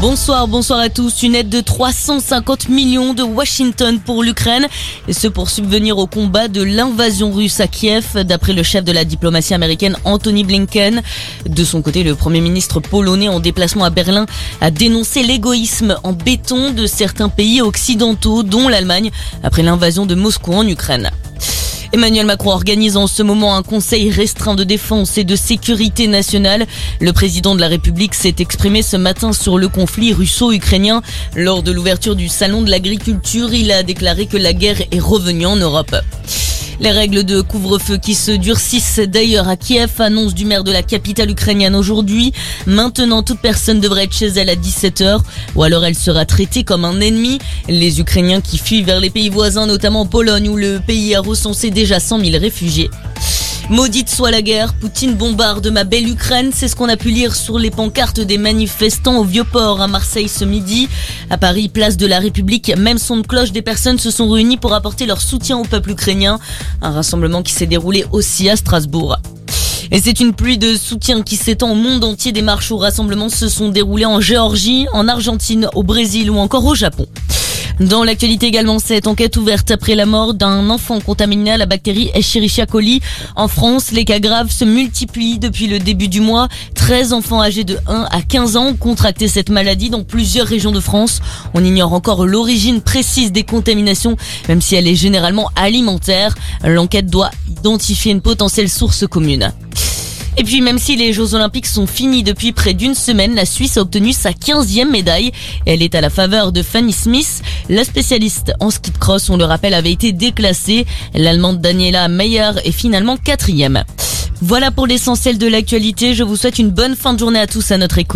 Bonsoir, bonsoir à tous. Une aide de 350 millions de Washington pour l'Ukraine, et ce pour subvenir au combat de l'invasion russe à Kiev, d'après le chef de la diplomatie américaine Anthony Blinken. De son côté, le premier ministre polonais en déplacement à Berlin a dénoncé l'égoïsme en béton de certains pays occidentaux, dont l'Allemagne, après l'invasion de Moscou en Ukraine. Emmanuel Macron organise en ce moment un conseil restreint de défense et de sécurité nationale. Le président de la République s'est exprimé ce matin sur le conflit russo-ukrainien. Lors de l'ouverture du salon de l'agriculture, il a déclaré que la guerre est revenue en Europe. Les règles de couvre-feu qui se durcissent d'ailleurs à Kiev, annonce du maire de la capitale ukrainienne aujourd'hui. Maintenant, toute personne devrait être chez elle à 17h ou alors elle sera traitée comme un ennemi. Les Ukrainiens qui fuient vers les pays voisins, notamment Pologne où le pays a recensé déjà 100 000 réfugiés. Maudite soit la guerre, Poutine bombarde ma belle Ukraine, c'est ce qu'on a pu lire sur les pancartes des manifestants au Vieux-Port à Marseille ce midi. À Paris, place de la République, même son de cloche, des personnes se sont réunies pour apporter leur soutien au peuple ukrainien. Un rassemblement qui s'est déroulé aussi à Strasbourg. Et c'est une pluie de soutien qui s'étend au monde entier. Des marches ou rassemblements se sont déroulés en Géorgie, en Argentine, au Brésil ou encore au Japon. Dans l'actualité également, cette enquête ouverte après la mort d'un enfant contaminé à la bactérie Escherichia coli. En France, les cas graves se multiplient depuis le début du mois. 13 enfants âgés de 1 à 15 ans ont contracté cette maladie dans plusieurs régions de France. On ignore encore l'origine précise des contaminations, même si elle est généralement alimentaire. L'enquête doit identifier une potentielle source commune. Et puis même si les Jeux Olympiques sont finis depuis près d'une semaine, la Suisse a obtenu sa 15e médaille. Elle est à la faveur de Fanny Smith. La spécialiste en ski de cross, on le rappelle, avait été déclassée. L'Allemande Daniela Meyer est finalement quatrième. Voilà pour l'essentiel de l'actualité. Je vous souhaite une bonne fin de journée à tous à notre écoute.